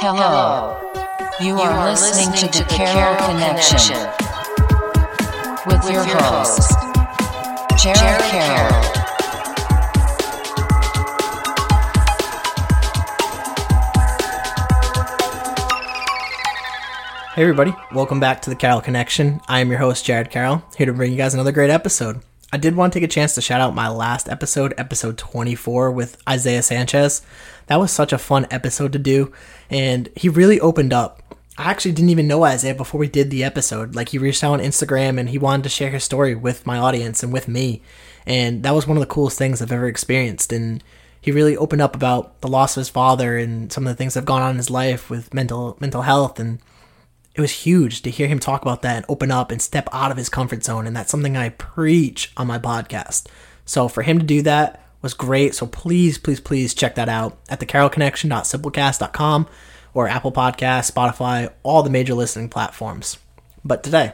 Hello. You are listening to the Carroll Connection with your host, Jared Carroll. Hey everybody, welcome back to the Carroll Connection. I am your host Jared Carroll, here to bring you guys another great episode. I did want to take a chance to shout out my last episode, episode 24 with Isaiah Sanchez. That was such a fun episode to do, and he really opened up. I actually didn't even know Isaiah before we did the episode. Like he reached out on Instagram and he wanted to share his story with my audience and with me. And that was one of the coolest things I've ever experienced. And he really opened up about the loss of his father and some of the things that have gone on in his life with mental mental health and it was huge to hear him talk about that and open up and step out of his comfort zone. And that's something I preach on my podcast. So for him to do that was great. So please, please, please check that out at thecarolconnection.simplecast.com or Apple Podcasts, Spotify, all the major listening platforms. But today,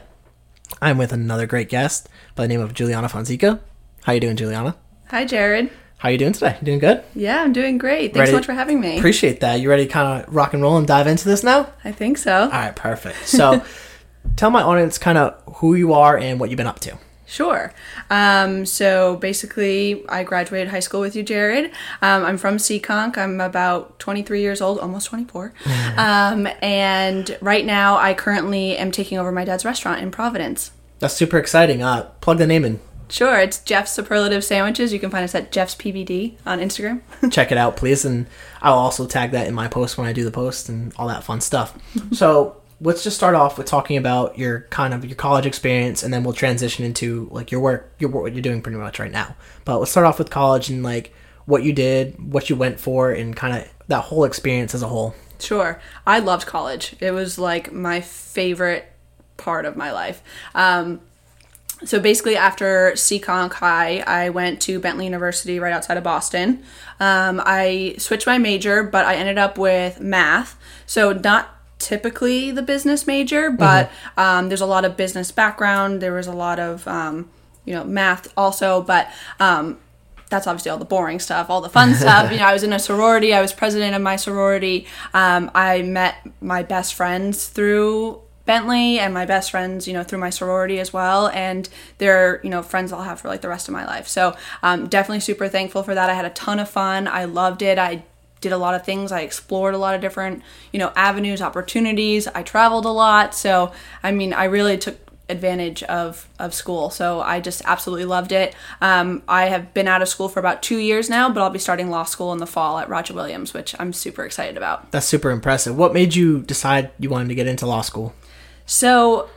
I'm with another great guest by the name of Julianna Fonseca. How you doing, Julianna? Hi, Jared. How you doing today? You doing good? Yeah, I'm doing great. Thanks Ready- so much for having me. Appreciate that. You ready to kind of rock and roll and dive into this now? I think so. All right, perfect. So, tell my audience kind of who you are and what you've been up to. Sure. Um, so basically, I graduated high school with you, Jared. Um, I'm from Seekonk. I'm about 23 years old, almost 24. Um, and right now, I currently am taking over my dad's restaurant in Providence. That's super exciting. Uh, plug the name in. Sure, it's Geoff's Superlative Sandwiches. You can find us at Geoff's PVD on Instagram. Check it out, please. And I'll also tag that in my post when I do the post and all that fun stuff. so, let's just start off with talking about your kind of your college experience, and then we'll transition into like your work, your what you're doing pretty much right now. But let's start off with college and like what you did, what you went for, and kind of that whole experience as a whole. Sure. I loved college. It was like my favorite part of my life. Um, so basically, after Seekonk High, I went to Bentley University right outside of Boston. Um, I switched my major, but I ended up with math. So not typically the business major, but um, there's a lot of business background. There was a lot of um, you know math also, but um, that's obviously all the boring stuff, all the fun stuff. You know, I was in a sorority. I was president of my sorority. Um, I met my best friends through Bentley and my best friends, you know, through my sorority as well. And they're, you know, friends I'll have for like the rest of my life. So um, definitely super thankful for that. I had a ton of fun. I loved it. I did a lot of things. I explored a lot of different, you know, avenues, opportunities. I traveled a lot. So, I mean, I really took advantage of of school so i just absolutely loved it um, i have been out of school for about two years now but i'll be starting law school in the fall at roger williams which i'm super excited about That's super impressive. What made you decide you wanted to get into law school? So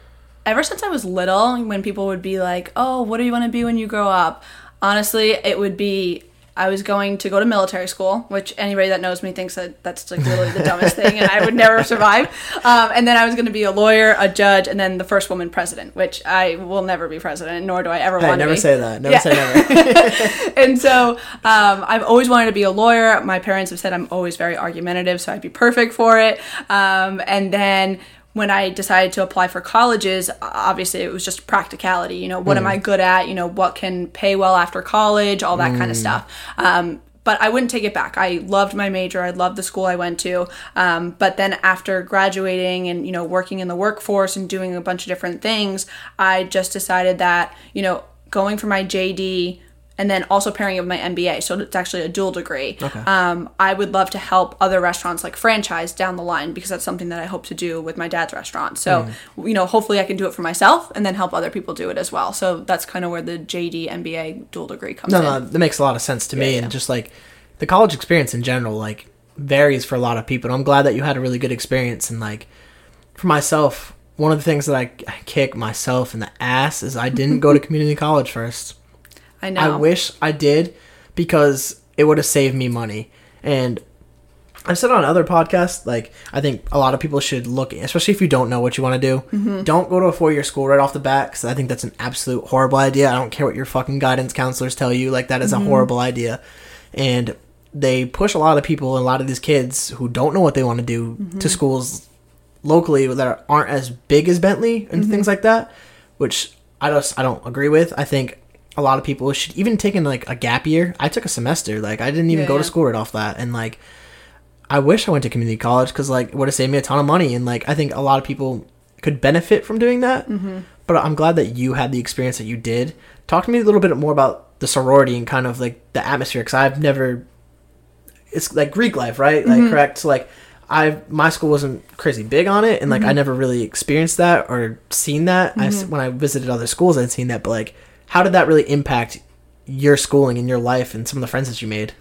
ever since i was little when people would be like oh what do you want to be when you grow up honestly it would be I was going to go to military school, which anybody that knows me thinks that that's like literally the dumbest thing, and I would never survive. Um, and then I was going to be a lawyer, a judge, and then the first woman president, which I will never be president, nor do I ever Hey, want to be. never say that. Never Yeah. say never. and so um, I've always wanted to be a lawyer. My parents have said I'm always very argumentative, so I'd be perfect for it. Um, and then when I decided to apply for colleges, obviously it was just practicality. You know, what am I good at? You know, what can pay well after college? All that kind of stuff. Um, but I wouldn't take it back. I loved my major. I loved the school I went to. Um, but then after graduating and you know working in the workforce and doing a bunch of different things, I just decided that you know going for my JD and then also pairing it with my MBA. So it's actually a dual degree. Um, I would love to help other restaurants like franchise down the line because that's something that I hope to do with my dad's restaurant. So, you know, hopefully I can do it for myself and then help other people do it as well. So that's kind of where the JD MBA dual degree comes No, in. no, that makes a lot of sense to me. yeah. And just like the college experience in general, like varies for a lot of people. And I'm glad that you had a really good experience. And like for myself, one of the things that I kick myself in the ass is I didn't go to community college first. I know. I wish I did because it would have saved me money. And I've said on other podcasts, like I think a lot of people should look, especially if you don't know what you want to do, Mm-hmm. don't go to a four-year school right off the bat because I think that's an absolute horrible idea. I don't care what your fucking guidance counselors tell you, like that is Mm-hmm. a horrible idea. And they push a lot of people and a lot of these kids who don't know what they want to do Mm-hmm. to schools locally that aren't as big as Bentley and Mm-hmm. things like that, which I just I don't agree with. I think a lot of people should even take in like a gap year. I took a semester, like I didn't even Yeah, go to school right off that, and like I wish I went to community college because like it would have saved me a ton of money, and like I think a lot of people could benefit from doing that. Mm-hmm. But I'm glad that you had the experience that you did. Talk to me a little bit more about the sorority and kind of like the atmosphere because I've never. It's like Greek life, right? Like mm-hmm. correct. So like. I my school wasn't crazy big on it, and like I mm-hmm. never really experienced that or seen that. I s mm-hmm. when I visited other schools, I'd seen that, but like, how did that really impact your schooling and your life and some of the friends that you made?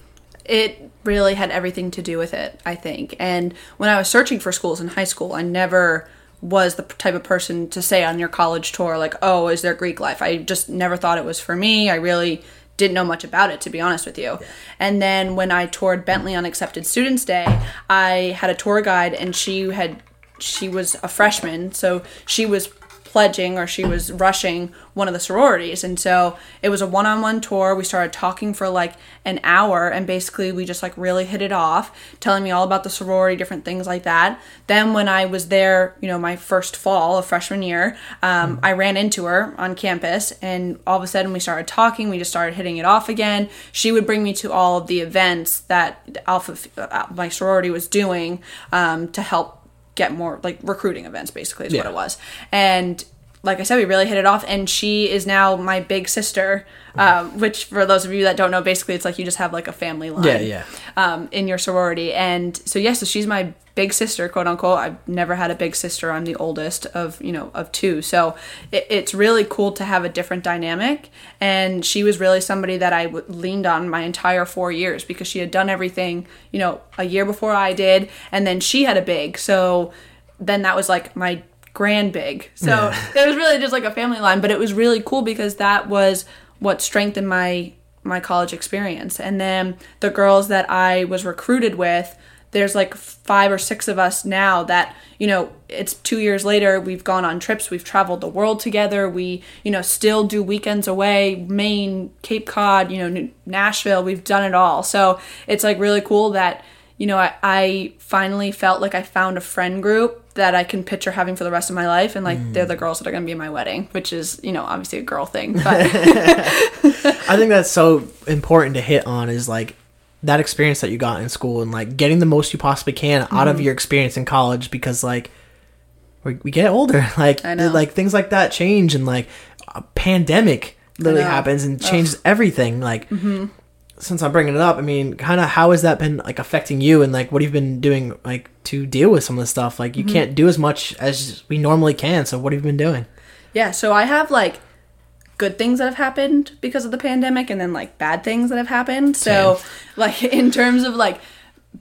it really had everything to do with it, I think. And when I was searching for schools in high school, I never was the type of person to say on your college tour, like, oh, is there Greek life? I just never thought it was for me. I really didn't know much about it, to be honest with you. And then when I toured Bentley on Accepted Students Day, I had a tour guide and she had she was a freshman, so she was pledging or she was rushing one of the sororities. And so it was a one on one tour. We started talking for like an hour and basically we just like really hit it off, telling me all about the sorority, different things like that. Then when I was there, you know, my first fall of freshman year, um, I ran into her on campus and all of a sudden we started talking. We just started hitting it off again. She would bring me to all of the events that Alpha, uh, my sorority was doing um, to help get more like recruiting events basically is what it was. And like i said we really hit it off and she is now my big sister um, which for those of you that don't know basically it's like you just have like a family line Yeah, yeah. um, in your sorority. And so yes so she's my big sister quote unquote. I've never had a big sister. I'm the oldest of you know of two. So it, it's really cool to have a different dynamic. And she was really somebody that i w- leaned on my entire four years because she had done everything you know a year before i did and then she had a big. So then that was like my grand big so it was really just like a family line but it was really cool because that was what strengthened my my college experience. And then the girls that I was recruited with, there's like five or six of us now that, you know, it's two years later, we've gone on trips, we've traveled the world together, we, you know, still do weekends away, Maine, Cape Cod, you know, Nashville, we've done it all. So it's like really cool that, you know, I, I finally felt like I found a friend group that I can picture having for the rest of my life. And like, they're the girls that are going to be in my wedding, which is, you know, obviously a girl thing. But I think that's so important to hit on is like that experience that you got in school and like getting the most you possibly can out Mm-hmm. of your experience in college because like we, we get older like like things like that change and like a pandemic literally. Mm-hmm. happens and changes everything like since I'm bringing it up I mean kind of how has that been like affecting you and like what have you been doing like to deal with some of the stuff like you Mm-hmm. can't do as much as we normally can so what have you been doing Yeah, so I have like good things that have happened because of the pandemic and then like bad things that have happened. So, like in terms of like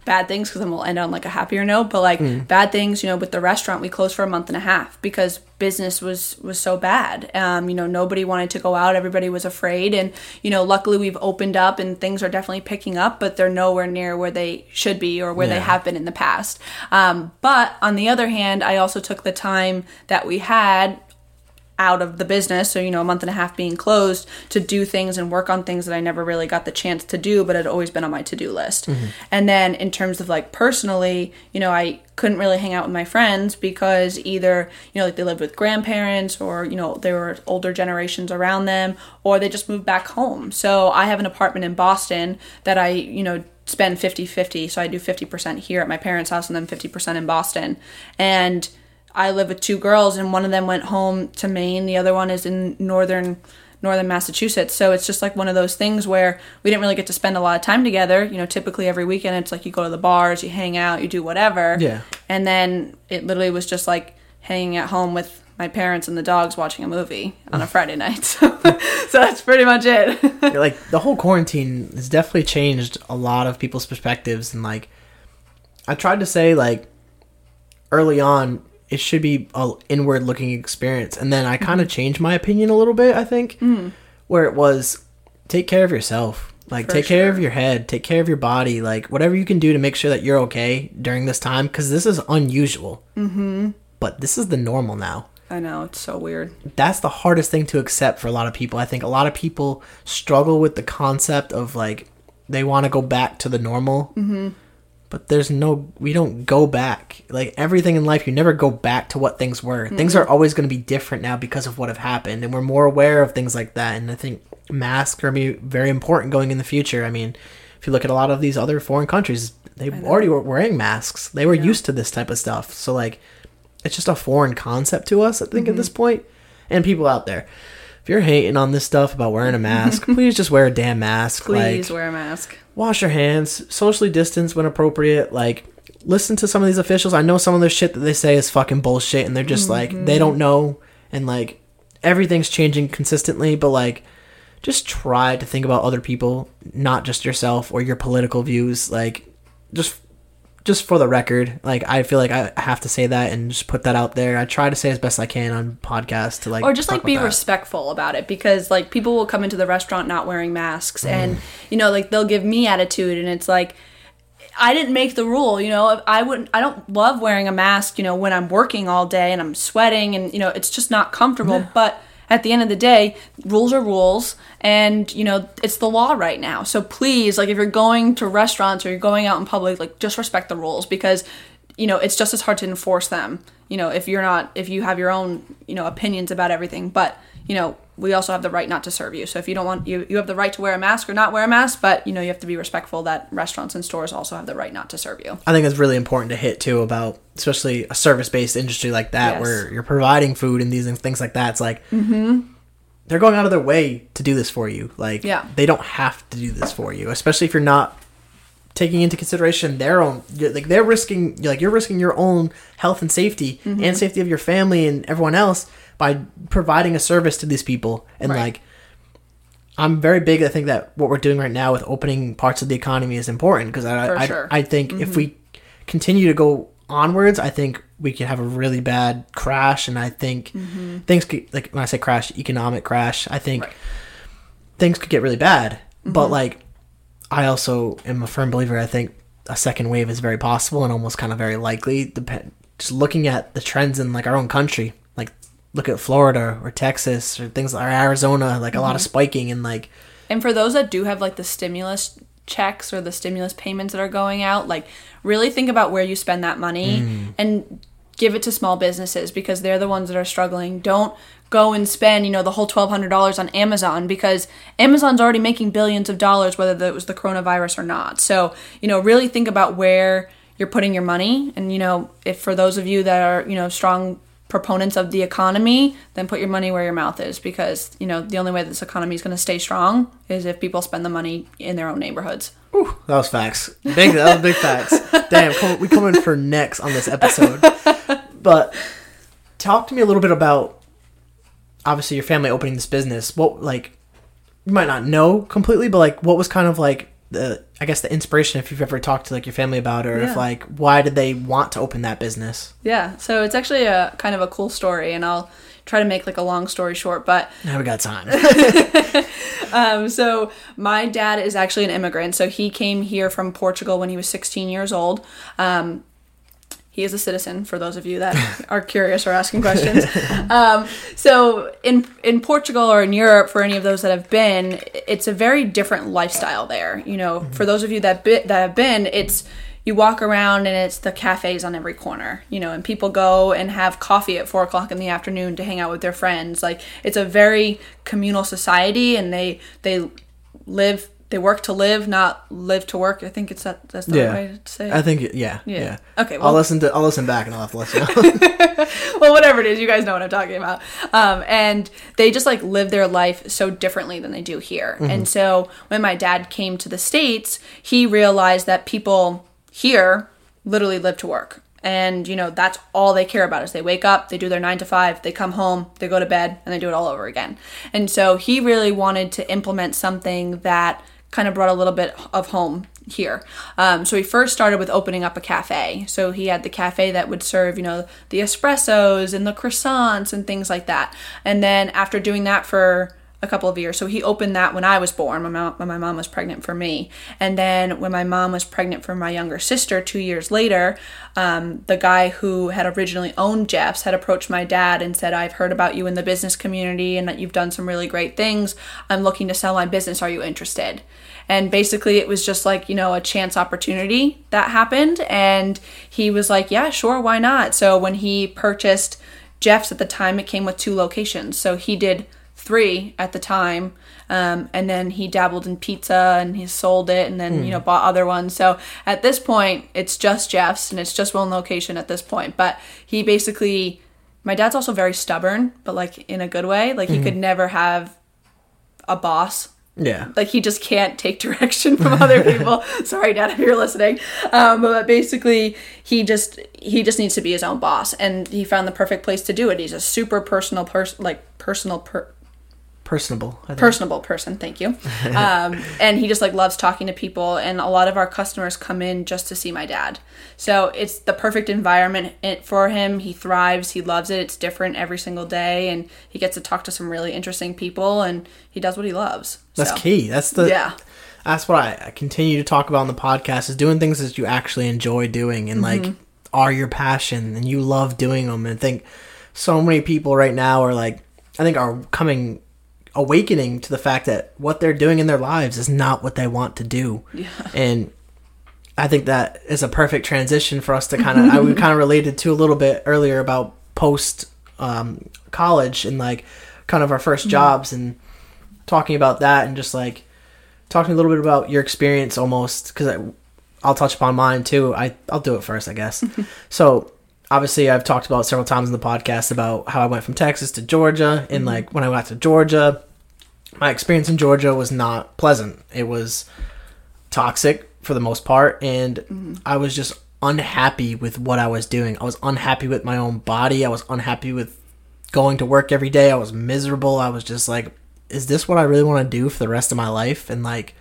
bad things because then we'll end on like a happier note, but like bad things, you know, with the restaurant we closed for a month and a half because business was was so bad. Um, you know, nobody wanted to go out, everybody was afraid and you know, luckily we've opened up and things are definitely picking up, but they're nowhere near where they should be or where they have been in the past. Um, but on the other hand, I also took the time that we had out of the business, so you know, a month and a half being closed, to do things and work on things that I never really got the chance to do, but had always been on my to do list. Mm-hmm. And then in terms of like personally, you know, I couldn't really hang out with my friends because either, you know, like they lived with grandparents or, you know, there were older generations around them or they just moved back home. So I have an apartment in Boston that I, you know, spend 50-50 so i do 50% here at my parents house and then 50% in boston and i live with two girls and one of them went home to maine. The other one is in northern northern massachusetts. So it's just like one of those things where we didn't really get to spend a lot of time together. You know typically every weekend it's like you go to the bars you hang out you do whatever. Yeah. and then it literally was just like hanging at home with my parents and the dogs watching a movie on a friday night. So, so that's pretty much it. Like the whole quarantine has definitely changed a lot of people's perspectives. And like i tried to say like early on it should be a inward looking experience and then i kind Mm-hmm. of changed my opinion a little bit i think where it was take care of yourself like For take care of your head take care of your body like whatever you can do to make sure that you're okay during this time because this is unusual mm-hmm. but this is the normal now i know it's so weird that's the hardest thing to accept for a lot of people. I think a lot of people struggle with the concept of like they want to go back to the normal. Mm-hmm. But there's no, we don't go back. Like everything in life, you never go back to what things were. Things are always going to be different now because of what have happened, and we're more aware of things like that. And I think masks are be very important going in the future. I mean, if you look at a lot of these other foreign countries, they already were wearing masks. They were used to this type of stuff. So like, it's just a foreign concept to us. I think Mm-hmm. at this point, and people out there, if you're hating on this stuff about wearing a mask, please just wear a damn mask. Please like, wear a mask. wash your hands, socially distance when appropriate. Like, listen to some of these officials. I know some of their shit that they say is fucking bullshit, and they're just like they don't mm-hmm. know, and like everything's changing consistently. But like, just try to think about other people, not just yourself or your political views. Like, just just for the record, like I feel like I have to say that and just put that out there. I try to say as best I can on podcasts to like or just like be respectful about it because like people will come into the restaurant not wearing masks Mm. and you know like they'll give me attitude and it's like I didn't make the rule, you know. I wouldn't. I don't love wearing a mask, you know, when I'm working all day and I'm sweating and you know it's just not comfortable. But at the end of the day, rules are rules, and you know it's the law right now. So please, like if you're going to restaurants or you're going out in public, like just respect the rules because you know it's just as hard to enforce them. You know if you're not if you have your own you know opinions about everything, but you know we also have the right not to serve you. So if you don't want you you have the right to wear a mask or not wear a mask, but you know you have to be respectful that restaurants and stores also have the right not to serve you. I think it's really important to hit too about especially a service based industry like that Yes. where you're providing food and these things, things like that. It's like mm-hmm. they're going out of their way to do this for you. Like Yeah. they don't have to do this for you, especially if you're not taking into consideration their own like they're risking like you're risking your own health and safety Mm-hmm. and safety of your family and everyone else by providing a service to these people and Right. like I'm very big. I think that what we're doing right now with opening parts of the economy is important because I, I, sure. I think if mm-hmm. we continue to go onwards, I think we could have a really bad crash. And I think mm-hmm. things could, like when I say crash, economic crash, I think Right. things could get really bad. But mm-hmm. like, I also am a firm believer. I think a second wave is very possible and almost kind of very likely. Depend just looking at the trends in like our own country, look at Florida or Texas or things like Arizona, like a lot of mm-hmm. spiking and like And for those that do have like the stimulus checks or the stimulus payments that are going out, like really think about where you spend that money mm. and give it to small businesses because they're the ones that are struggling. Don't go and spend, you know, the whole $1200 on Amazon because Amazon's already making billions of dollars whether it was the coronavirus or not. So, you know, really think about where you're putting your money and you know, if for those of you that are, you know, strong proponents of the economy, then put your money where your mouth is because, you know, the only way this economy is going to stay strong is if people spend the money in their own neighborhoods. Whew, that was facts. Big. That was big facts. Damn, come, we coming for next on this episode. But talk to me a little bit about obviously your family opening this business. What like you might not know completely, but like what was kind of like the I guess the inspiration if you've ever talked to like your family about it, or Yeah. if like why did they want to open that business? Yeah, so it's actually a kind of a cool story and I'll try to make like a long story short, but Now we got time. Um, so my dad is actually an immigrant. So he came here from Portugal when he was 16 years old. Um, he is a citizen for those of you that are curious or asking questions. Um, so in in Portugal or in Europe, for any of those that have been, it's a very different lifestyle there. You know, for those of you that that have been, it's you walk around and it's the cafes on every corner. You know, and people go and have coffee at four o'clock in the afternoon to hang out with their friends. Like it's a very communal society, and they they live. They work to live, not live to work. I think it's that. That's the Yeah. right way to say. it. I think yeah, Yeah. yeah. Okay, I'll listen to I'll listen back and I'll have to let you know. well, whatever it is, you guys know what I'm talking about. Um, and they just like live their life so differently than they do here. And so when my dad came to the States, he realized that people here literally live to work. And, you know, that's all they care about is they wake up, they do their nine to five, they come home, they go to bed, and they do it all over again. And so he really wanted to implement something that kind of brought a little bit of home here. Um, so he first started with opening up a cafe. So he had the cafe that would serve, you know, the espressos and the croissants and things like that. And then after doing that for a couple of years, so he opened that when I was born. My when my mom was pregnant for me, and then when my mom was pregnant for my younger sister, two years later, um, the guy who had originally owned Geoff's had approached my dad and said, "I've heard about you in the business community and that you've done some really great things. I'm looking to sell my business. Are you interested?" And basically, it was just like, you know, a chance opportunity that happened. And he was like, yeah, sure, why not? So when he purchased Geoff's at the time, it came with two locations. So he did three at the time. Um, and then he dabbled in pizza and he sold it and then, you know, bought other ones. So at this point, it's just Geoff's and it's just one location at this point. But he basically, my dad's also very stubborn, but like in a good way. Like he could never have a boss Yeah. like he just can't take direction from other people. Sorry dad if you're listening. Um, but basically he just he just needs to be his own boss. And he found the perfect place to do it. He's a super personal person like personal per- Personable. Personable person thank you. Um, and he just like loves talking to people and a lot of our customers come in just to see my dad. So it's the perfect environment for him. He thrives he loves it it's different every single day and he gets to talk to some really interesting people and he does what he loves That's So, key. That's the yeah. that's what I, continue to talk about on the podcast is doing things that you actually enjoy doing and like are your passion and you love doing them and I think so many people right now are like I think are coming awakening to the fact that what they're doing in their lives is not what they want to do and I think that is a perfect transition for us to kind of I we kind of related to a little bit earlier about post um, college and like kind of our 1st jobs and talking about that and just like talking a little bit about your experience almost because I'll touch upon mine too. I I'll do it first, I guess. so obviously, I've talked about several times in the podcast about how I went from Texas to Georgia, and like when I got to Georgia, my experience in Georgia was not pleasant. It was toxic for the most part, and mm-hmm. I was just unhappy with what I was doing. I was unhappy with my own body. I was unhappy with going to work every day. I was miserable. I was just like, is this what I really want to do for the rest of my life? And like,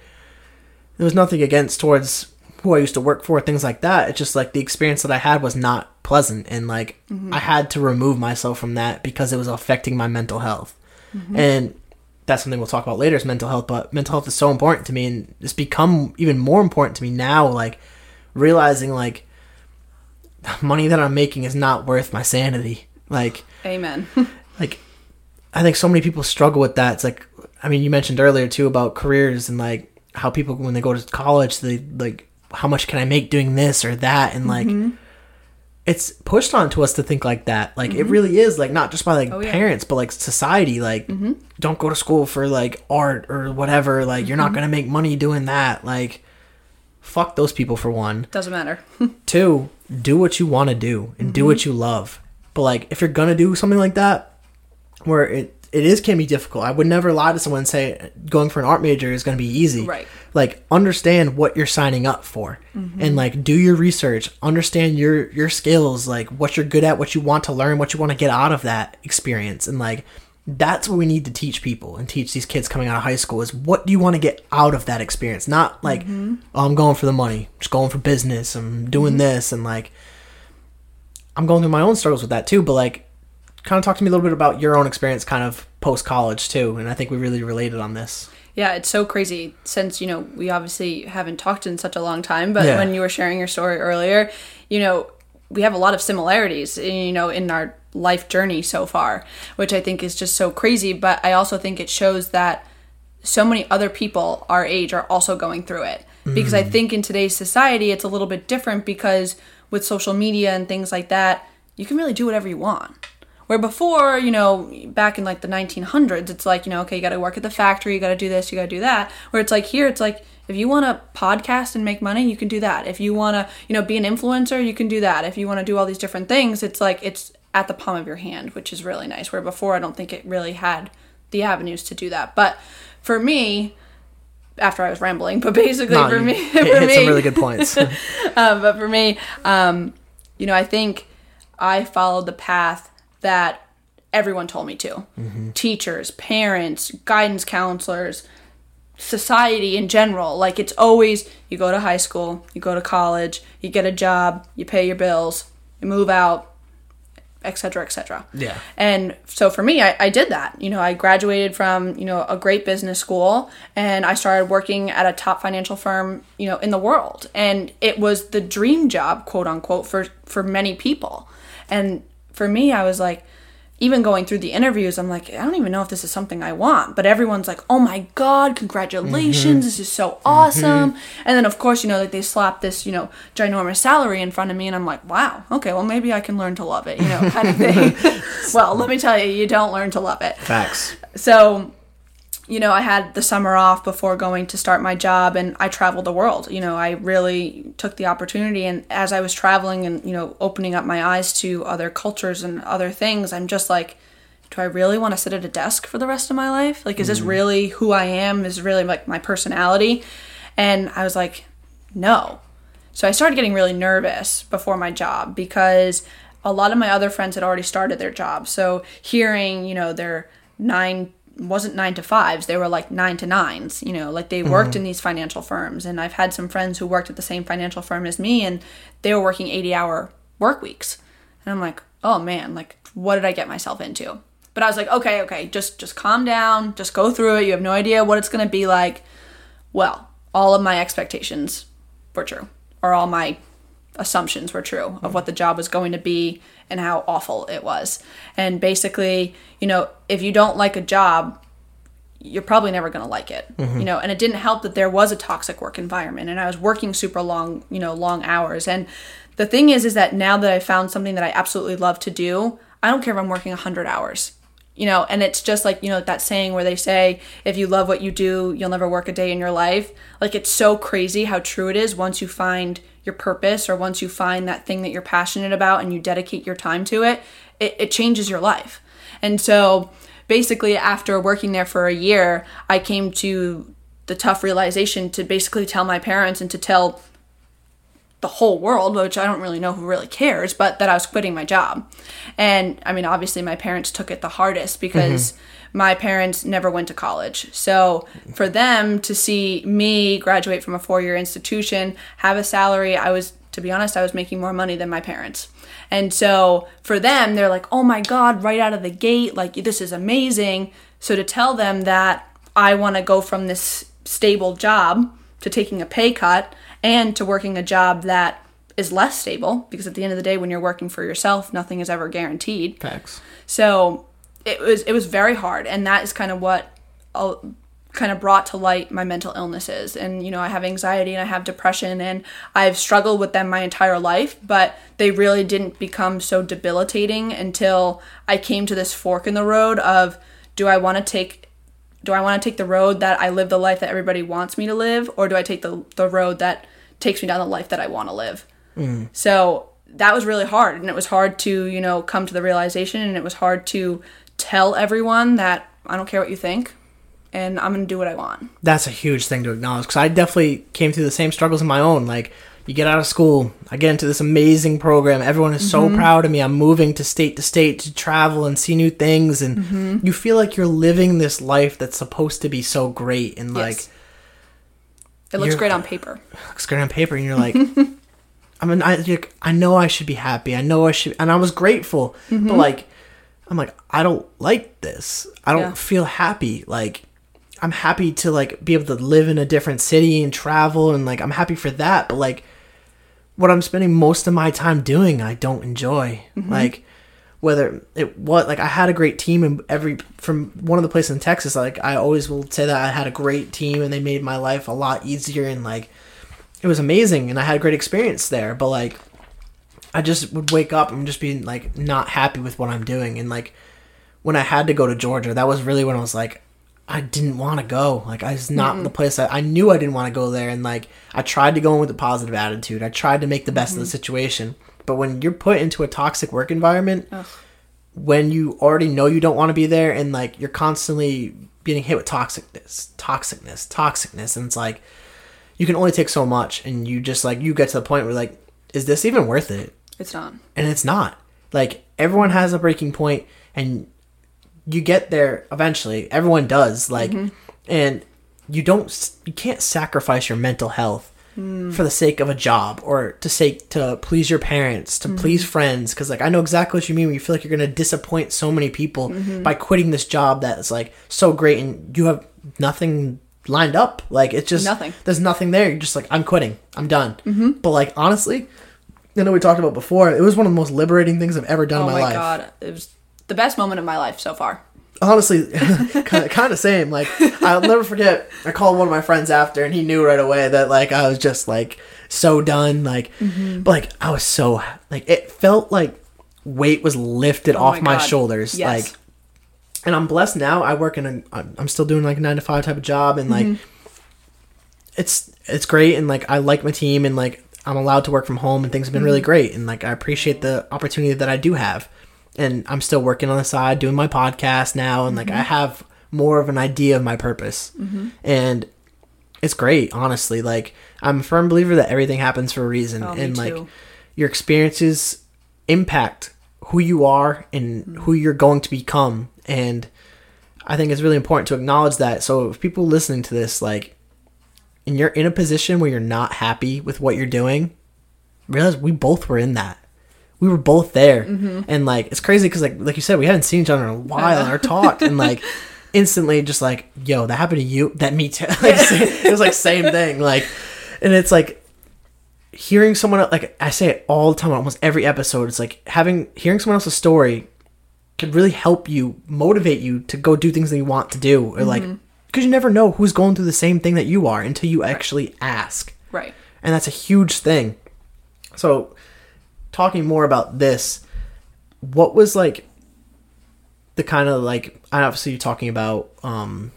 there was nothing against towards who I used to work for, things like that. It's just like the experience that I had was not pleasant, and like mm-hmm. I had to remove myself from that because it was affecting my mental health. Mm-hmm. And that's something we'll talk about later is mental health, but mental health is so important to me, and it's become even more important to me now. Like realizing like the money that I'm making is not worth my sanity. Like amen like I think so many people struggle with that. It's like I mean, you mentioned earlier too about careers and like how people when they go to college, they like how much can I make doing this or that and like mm-hmm. It's pushed onto us to think like that. Like it mm-hmm. really is like not just by like oh, yeah. parents, but like society. Like mm-hmm. don't go to school for like art or whatever. Like you're not mm-hmm. gonna make money doing that. Like fuck those people for one. doesn't matter Two, do what you want to do and do what you love. But like, if you're gonna do something like that, where it it is can be difficult. I would never lie to someone and say going for an art major is gonna be easy. Right. Like, understand what you're signing up for, mm-hmm. and like do your research. Understand your your skills, like what you're good at, what you want to learn, what you want to get out of that experience, and like. That's what we need to teach people and teach these kids coming out of high school is what do you want to get out of that experience? Not like, mm-hmm. oh, I'm going for the money, just going for business, I'm doing mm-hmm. this, and like, I'm going through my own struggles with that too, but like kind of talk to me a little bit about your own experience kind of post college too, and I think we really related on this. Yeah, it's so crazy since, you know, we obviously haven't talked in such a long time, but Yeah. when you were sharing your story earlier, you know, we have a lot of similarities, you know, in our life journey so far, which I think is just so crazy, but I also think it shows that so many other people our age are also going through it. Because I mm. think in today's society it's a little bit different because with social media and things like that, you can really do whatever you want. Where before, you know, back in like the 1900s, it's like, you know, okay, you got to work at the factory, you got to do this, you got to do that. Where it's like here, it's like, if you want to podcast and make money, you can do that. If you want to, you know, be an influencer, you can do that. If you want to do all these different things, it's like, it's at the palm of your hand, which is really nice. Where before, I don't think it really had the avenues to do that. But for me, after I was rambling, but basically No, for me, for hit me, some really good points. um, but for me, um, you know, I think I followed the path that everyone told me to. Mm-hmm. Teachers, parents, guidance counselors, society in general. Like it's always you go to high school, you go to college, you get a job, you pay your bills, you move out, etc., etc. Yeah. And so for me, I, I did that. You know, I graduated from, you know, a great business school and I started working at a top financial firm, you know, in the world. And it was the dream job, quote unquote, for, for many people. And for me, I was like, even going through the interviews, I'm like, I don't even know if this is something I want. But everyone's like, oh my God, congratulations. Mm-hmm. This is so awesome. Mm-hmm. And then, of course, you know, like they slap this, you know, ginormous salary in front of me. And I'm like, wow, okay, well, maybe I can learn to love it, you know, kind of thing. well, let me tell you, you don't learn to love it. Facts. so you know, I had the summer off before going to start my job and I traveled the world. You know, I really took the opportunity and as I was traveling and, you know, opening up my eyes to other cultures and other things, I'm just like, do I really want to sit at a desk for the rest of my life? Like, is this mm-hmm. really who I am? Is really like my personality? And I was like, no. So I started getting really nervous before my job because a lot of my other friends had already started their jobs. So hearing, you know, their nine wasn't nine to fives they were like nine to nines you know like they mm-hmm. worked in these financial firms. And i've had some friends who worked at the same financial firm as me and they were working 80 hour work weeks. And i'm like oh man like what did i get myself into? But i was like okay okay just just calm down just go through it. You have no idea what it's going to be like. Well all of my expectations were true or all my assumptions were true of hmm. what the job was going to be and how awful it was. And basically, you know, if you don't like a job, you're probably never going to like it. Mm-hmm. You know, and it didn't help that there was a toxic work environment and I was working super long, you know, long hours. And the thing is is that now that I found something that I absolutely love to do, I don't care if I'm working 100 hours. You know, and it's just like, you know, that saying where they say, if you love what you do, you'll never work a day in your life. Like, it's so crazy how true it is once you find your purpose or once you find that thing that you're passionate about and you dedicate your time to it, it, it changes your life. And so basically, after working there for a year, I came to the tough realization to basically tell my parents and to tell the whole world, which I don't really know who really cares, but that I was quitting my job. And I mean, obviously, my parents took it the hardest mm-hmm. because my parents never went to college. So for them to see me graduate from a four year institution, have a salary, I was, to be honest, I was making more money than my parents. And so for them, they're like, oh my God, right out of the gate, like, this is amazing. So to tell them that I want to go from this stable job to taking a pay cut and to working a job that is less stable because at the end of the day when you're working for yourself nothing is ever guaranteed Facts. so it was it was very hard and that is kind of what uh, kind of brought to light my mental illnesses and you know I have anxiety and I have depression and I've struggled with them my entire life but they really didn't become so debilitating until I came to this fork in the road of do I want to take do I want to take the road that I live the life that everybody wants me to live, or do I take the the road that takes me down the life that I want to live? So that was really hard, and it was hard to you know come to the realization, and it was hard to tell everyone that I don't care what you think, and I'm gonna do what I want. That's a huge thing to acknowledge because I definitely came through the same struggles in my own. Like, you get out of school, I get into this amazing program. Everyone is so proud of me. I'm moving to state to state to travel and see new things, and you feel like you're living this life that's supposed to be so great and like Yes. It looks great on paper. looks great on paper, and you're like, I mean, I I know I should be happy. I know I should, and I was grateful, Mm-hmm. but like, I'm like, I don't like this. I don't Yeah. feel happy. Like, I'm happy to like be able to live in a different city and travel, and like, I'm happy for that. But like, what I'm spending most of my time doing, I don't enjoy. Mm-hmm. Like, whether it what like I had a great team and every from one of the places in Texas, like I always will say that I had a great team and they made my life a lot easier and like it was amazing and I had a great experience there. But like I just would wake up and just be like not happy with what I'm doing and like when I had to go to Georgia, that was really when I was like I didn't want to go. Like I was not the place I, I knew I didn't want to go there and like I tried to go in with a positive attitude. I tried to make the best of the mm-hmm. situation. But when you're put into a toxic work environment, when you already know you don't want to be there and like you're constantly being hit with toxicness, toxicness, toxicness, and it's like you can only take so much, and you just like you get to the point where like, is this even worth it? It's not. And it's not. Like everyone has a breaking point, and you get there eventually. Everyone does. Like, mm-hmm. and you don't, you can't sacrifice your mental health hmm. for the sake of a job or to sake to please your parents, to mm-hmm. please friends. Because like I know exactly what you mean. When you feel like you're gonna disappoint so many people mm-hmm. by quitting this job that's like so great, and you have nothing lined up. Like it's just Nothing. There's nothing there. You're just like I'm quitting. I'm done. But like honestly. I know we talked about before. It was one of the most liberating things I've ever done Oh in my life. Oh my, life. god, it was the best moment of my life so far. Honestly, kind of, kind of same. Like I'll never forget. I called one of my friends after, and he knew right away that like I was just like so done. Like, Mm-hmm. but like I was so like it felt like weight was lifted off Oh my my shoulders. Yes. Like and I'm blessed now. I work in a I'm I'm still doing like a 9 to 5 type of job and like it's it's great and like I like my team and like I'm allowed to work from home and things have been really mm-hmm. great and like I appreciate the opportunity that I do have. And I'm still working on the side doing my podcast now and like I mm-hmm. have more of an idea of my purpose. Mm-hmm. And it's great, honestly. Like I'm a firm believer that everything happens for a reason Oh, and like too. your experiences impact who you are and who you're going to become and I think it's really important to acknowledge that. So if people listening to this like and you're in a position where you're not happy with what you're doing, realize we both were in that. We were both there, mm-hmm. and like it's crazy because like like you said, we haven't seen each other in a while or talked, and like instantly just like yo, that happened to you. That me too. like, it was like same thing. Like, and it's like hearing someone like I say it all the time, almost every episode. It's like having hearing someone else's story could really help you motivate you to go do things that you want to do, or like mm-hmm. Because you never know who's going through the same thing that you are until you actually ask Right. and that's a huge thing. So, talking more about this, what was like the kind of like I obviously you're talking about um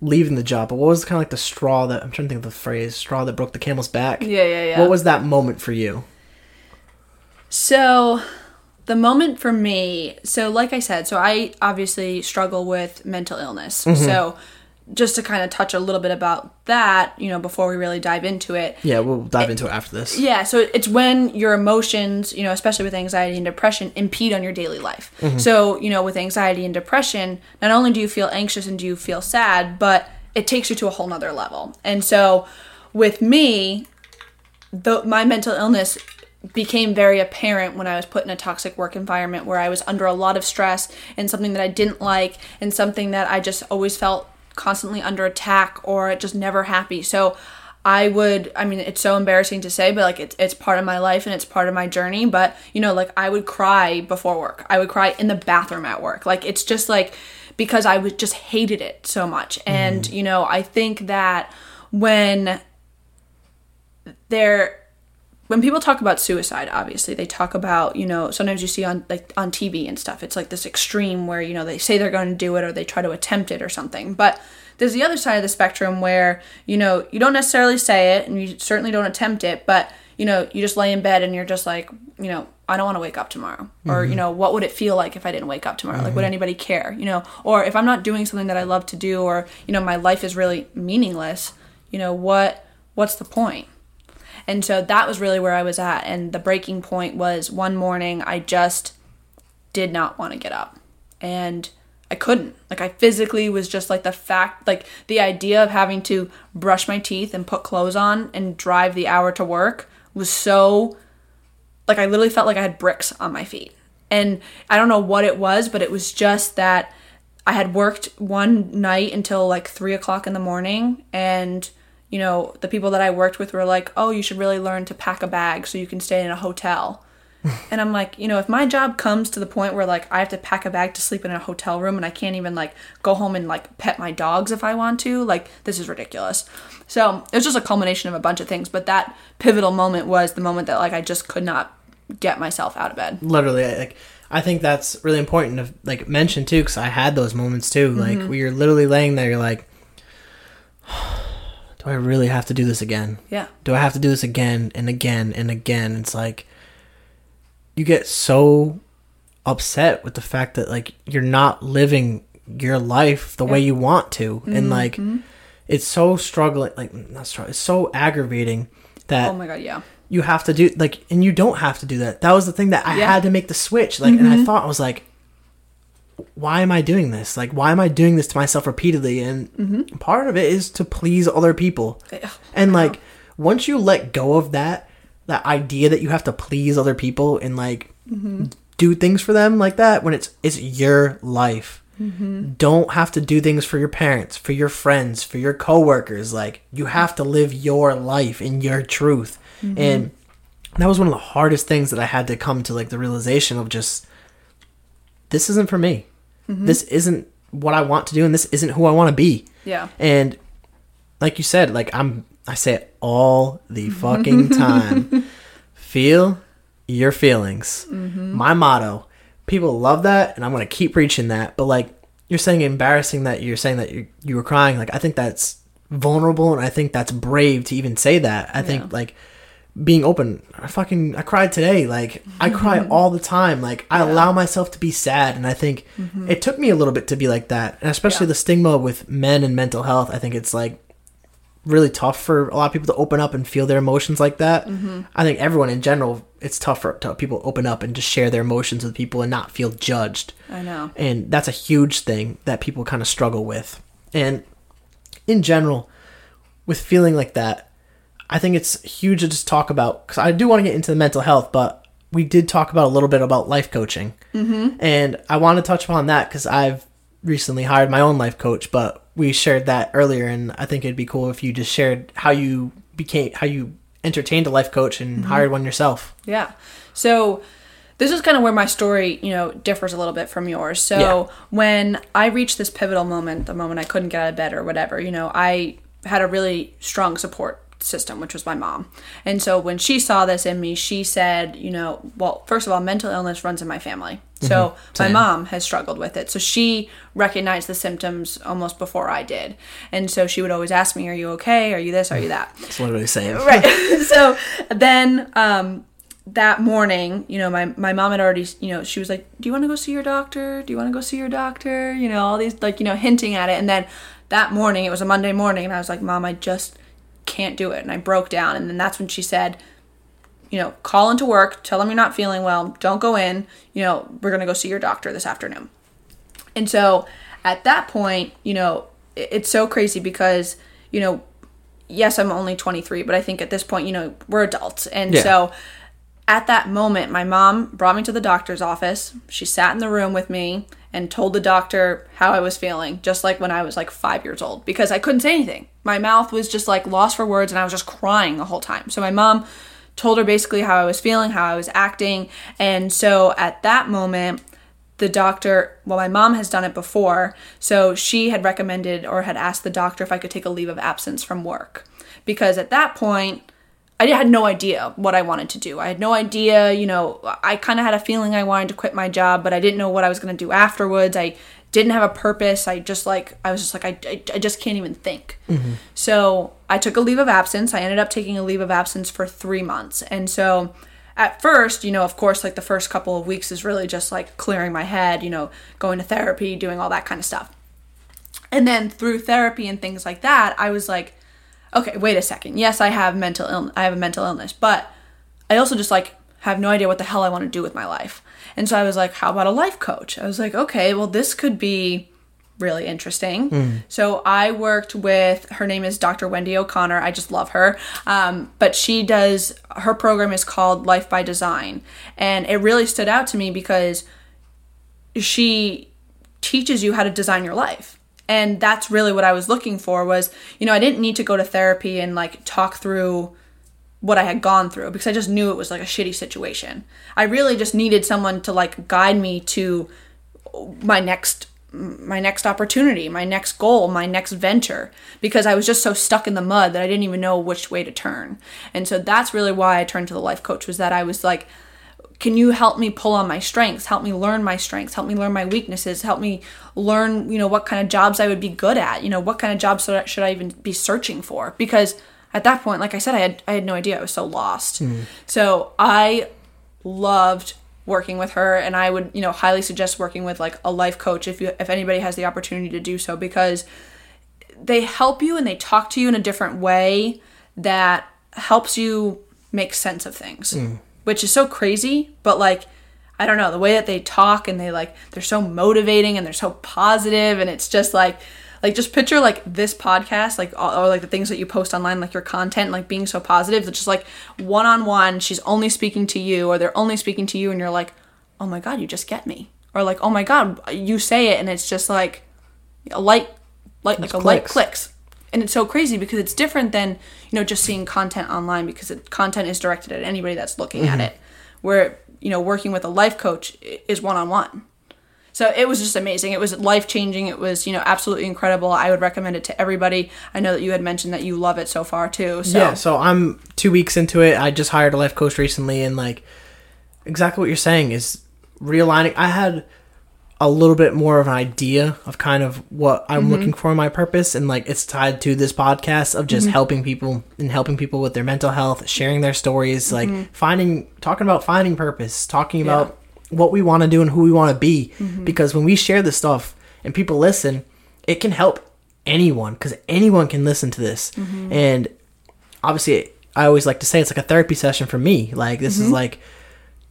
leaving the job, but what was kind of like the straw that I'm trying to think of the phrase straw that broke the camel's back? Yeah, yeah, yeah. What was that moment for you? So, the moment for me, so like I said, so I obviously struggle with mental illness. Mm-hmm. So, just to kind of touch a little bit about that, you know, before we really dive into it. Yeah, we'll dive into it after this. Yeah, so it's when your emotions, you know, especially with anxiety and depression, impede on your daily life. So, you know, with anxiety and depression, not only do you feel anxious and do you feel sad, but it takes you to a whole nother level. And so, with me, the, my mental illness became very apparent when I was put in a toxic work environment where I was under a lot of stress and something that I didn't like and something that I just always felt constantly under attack or just never happy. So I would I mean it's so embarrassing to say but like it's it's part of my life and it's part of my journey but you know like I would cry before work. I would cry in the bathroom at work. Like it's just like because I was just hated it so much. Mm-hmm. And you know, I think that when there when people talk about suicide obviously they talk about you know sometimes you see on like on tv and stuff it's like this extreme where you know they say they're going to do it or they try to attempt it or something but there's the other side of the spectrum where you know you don't necessarily say it and you certainly don't attempt it but you know you just lay in bed and you're just like you know i don't want to wake up tomorrow or you mm-hmm. know what would it feel like if i didn't wake up tomorrow? Like would mm-hmm. anybody care? You know or if i'm not doing something that i love to do or you know my life is really meaningless you know what what's the point and so that was really where I was at. And the breaking point was one morning I just did not want to get up. And I couldn't. Like I physically was just like the fact like the idea of having to brush my teeth and put clothes on and drive the hour to work was so like I literally felt like I had bricks on my feet. And I don't know what it was, but it was just that I had worked one night until like three o'clock in the morning and you know, the people that I worked with were like, "Oh, you should really learn to pack a bag so you can stay in a hotel." and I'm like, you know, if my job comes to the point where like I have to pack a bag to sleep in a hotel room and I can't even like go home and like pet my dogs if I want to, like this is ridiculous. So, it was just a culmination of a bunch of things, but that pivotal moment was the moment that like I just could not get myself out of bed. literally like i think that's really important to like mention too because i had those moments too like mm-hmm. where you're literally laying there you're like do i really have to do this again. Yeah. do i have to do this again and again and again? It's like you get so upset with the fact that like you're not living your life the way you want to. And mm-hmm. like it's so struggling like not struggling it's so aggravating that Oh my god, yeah. you have to do like and you don't have to do that. That was the thing that i Yeah. had to make the switch like and i mm-hmm. thought i was like why am i doing this? Like why am i doing this to myself repeatedly? And mm-hmm. part of it is to please other people. Ugh, and like once you let go of that that idea that you have to please other people and like mm-hmm. do things for them like that when it's it's your life. Mm-hmm. Don't have to do things for your parents for your friends for your coworkers. Like you have to live your life in your truth. And that was one of the hardest things that i had to come to like the realization of just this isn't for me mm-hmm. this isn't what i want to do and this isn't who i want to be Yeah. and like you said, like I'm I say it all the fucking time. Feel your feelings. Mm-hmm. My motto. people love that, and I'm gonna keep preaching that. But like you're saying, embarrassing that you're saying that you you were crying. Like I think that's vulnerable, and I think that's brave to even say that. I think like being open. I fucking I cried today. Like I cry mm-hmm. all the time. Like I allow myself to be sad, and I think mm-hmm. it took me a little bit to be like that, and especially Yeah. the stigma with men and mental health. I think it's like really tough for a lot of people to open up and feel their emotions like that. Mm-hmm. I think everyone in general, it's tough for to people open up and just share their emotions with people and not feel judged. I know. And that's a huge thing that people kind of struggle with. And in general, with feeling like that, I think it's huge to just talk about because I do want to get into the mental health, but we did talk about a little bit about life coaching. Mm-hmm. And I want to touch upon that because I've recently hired my own life coach, but we shared that earlier. And I think it'd be cool if you just shared how you became, how you entertained a life coach and hired one yourself. Yeah. So this is kind of where my story, you know, differs a little bit from yours. So Yeah. when I reached this pivotal moment, the moment I couldn't get out of bed or whatever, you know, I had a really strong support system, which was my mom. And so when she saw this in me, she said, you know, well, first of all, mental illness runs in my family. So my mom has struggled with it. So she recognized the symptoms almost before I did. And so she would always ask me, Are you okay? Are you this? Are you that? It's literally the same. right so then um that morning you know my, my mom had already you know she was like do you want to go see your doctor do you want to go see your doctor you know all these like you know hinting at it and then that morning it was a monday morning and i was like mom i just can't do it and i broke down and then that's when she said you know call into work tell them you're not feeling well don't go in you know we're going to go see your doctor this afternoon and so at that point, you know, it's so crazy because, you know, yes, I'm only 23, but I think at this point, you know, we're adults. And Yeah. so at that moment, my mom brought me to the doctor's office. She sat in the room with me and told the doctor how I was feeling, just like when I was like five years old, because I couldn't say anything. My mouth was just like lost for words and I was just crying the whole time. So my mom told her basically how I was feeling, how I was acting. And so at that moment, the doctor, well, my mom has done it before, so she had recommended or had asked the doctor if I could take a leave of absence from work. Because at that point, I had no idea what I wanted to do. I had no idea, you know, I kind of had a feeling I wanted to quit my job, but I didn't know what I was going to do afterwards. I didn't have a purpose. I just like, I was just like, I, I, I just can't even think. Mm-hmm. So I took a leave of absence. I ended up taking a leave of absence for three months. And so at first, you know, of course, like the first couple of weeks is really just like clearing my head, you know, going to therapy, doing all that kind of stuff. And then through therapy and things like that, I was like, okay, wait a second. Yes, I have mental illness. I have a mental illness, but I also just like have no idea what the hell I want to do with my life. And so I was like, how about a life coach? I was like, okay, well, this could be really interesting. So I worked with her name is Dr. Wendy O'Connor. I just love her. Um, but she does her program is called Life by Design, and it really stood out to me because she teaches you how to design your life and that's really what i was looking for was you know i didn't need to go to therapy and like talk through what i had gone through because i just knew it was like a shitty situation. I really just needed someone to like guide me to my next my next opportunity my next goal my next venture because i was just so stuck in the mud that i didn't even know which way to turn. And so that's really why i turned to the life coach was that i was like can you help me pull on my strengths? Help me learn my strengths. Help me learn my weaknesses. Help me learn you know what kind of jobs i would be good at. You know what kind of jobs should I- should i even be searching for? Because at that point like i said i had i had no idea. I was so lost. Hmm. So i loved working with her and i would you know highly suggest working with like a life coach if you if anybody has the opportunity to do so because they help you and they talk to you in a different way that helps you make sense of things hmm. Which is so crazy but like i don't know the way that they talk and they like they're so motivating and they're so positive and it's just like like just picture like this podcast like or, or like the things that you post online like your content like being so positive it's just like one-on-one she's only speaking to you or they're only speaking to you and you're like oh my god you just get me or like oh my god you say it and it's just like a light like like a light clicks. And it's so crazy because it's different than you know just seeing content online because it, content is directed at anybody that's looking Mm-hmm. at it where you know working with a life coach is one-on-one so it was just amazing it was life changing it was you know absolutely incredible i would recommend it to everybody i know that you had mentioned that you love it so far too so Yeah, so I'm two weeks into it. I just hired a life coach recently, and like exactly what you're saying is realigning. I had a little bit more of an idea of kind of what I'm Mm-hmm. looking for in my purpose, and like it's tied to this podcast of Mm-hmm. just helping people and helping people with their mental health, sharing their stories, like finding, talking about finding purpose, talking Mm-hmm. Yeah. Mm-hmm. about what we want to do and who we want to be. Because when we share this stuff and people listen, it can help anyone because anyone can listen to this. Mm-hmm. And obviously, I always like to say it's like a therapy session for me. Like this Mm-hmm. is like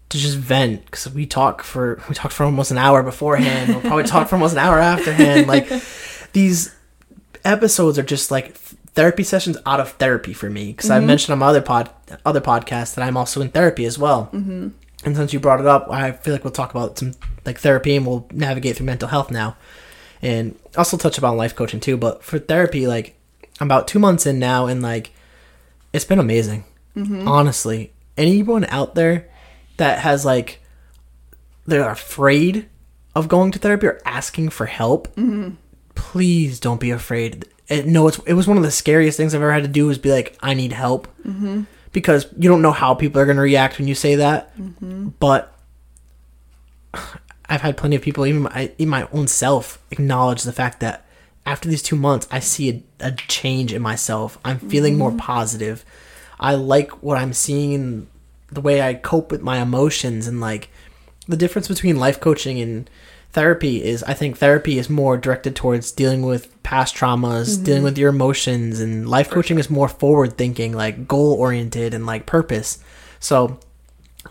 to just vent because we talk for we talked for almost an hour beforehand. we'll probably talk for almost an hour afterhand. Like these episodes are just like therapy sessions out of therapy for me because I mentioned on my other pod other podcasts that I'm also in therapy as well. Mm-hmm. And since you brought it up, I feel like we'll talk about some like therapy and we'll navigate through mental health now, and also touch about life coaching too. But for therapy, like I'm about two months in now, and like it's been amazing. Honestly, anyone out there that has like they're afraid of going to therapy or asking for help, mm-hmm. please don't be afraid. It, no, it's it was one of the scariest things I've ever had to do was be like, I need help, mm-hmm. because you don't know how people are going to react when you say that. Mm-hmm. But I've had plenty of people, even my, even my own self, acknowledge the fact that after these two months, I see a, a change in myself. I'm feeling more mm-hmm. positive. I like what I'm seeing in the way I cope with my emotions and like the difference between life coaching and therapy is I think therapy is more directed towards dealing with past traumas, mm-hmm. dealing with your emotions, and life coaching is more forward thinking, like goal oriented and like purpose. So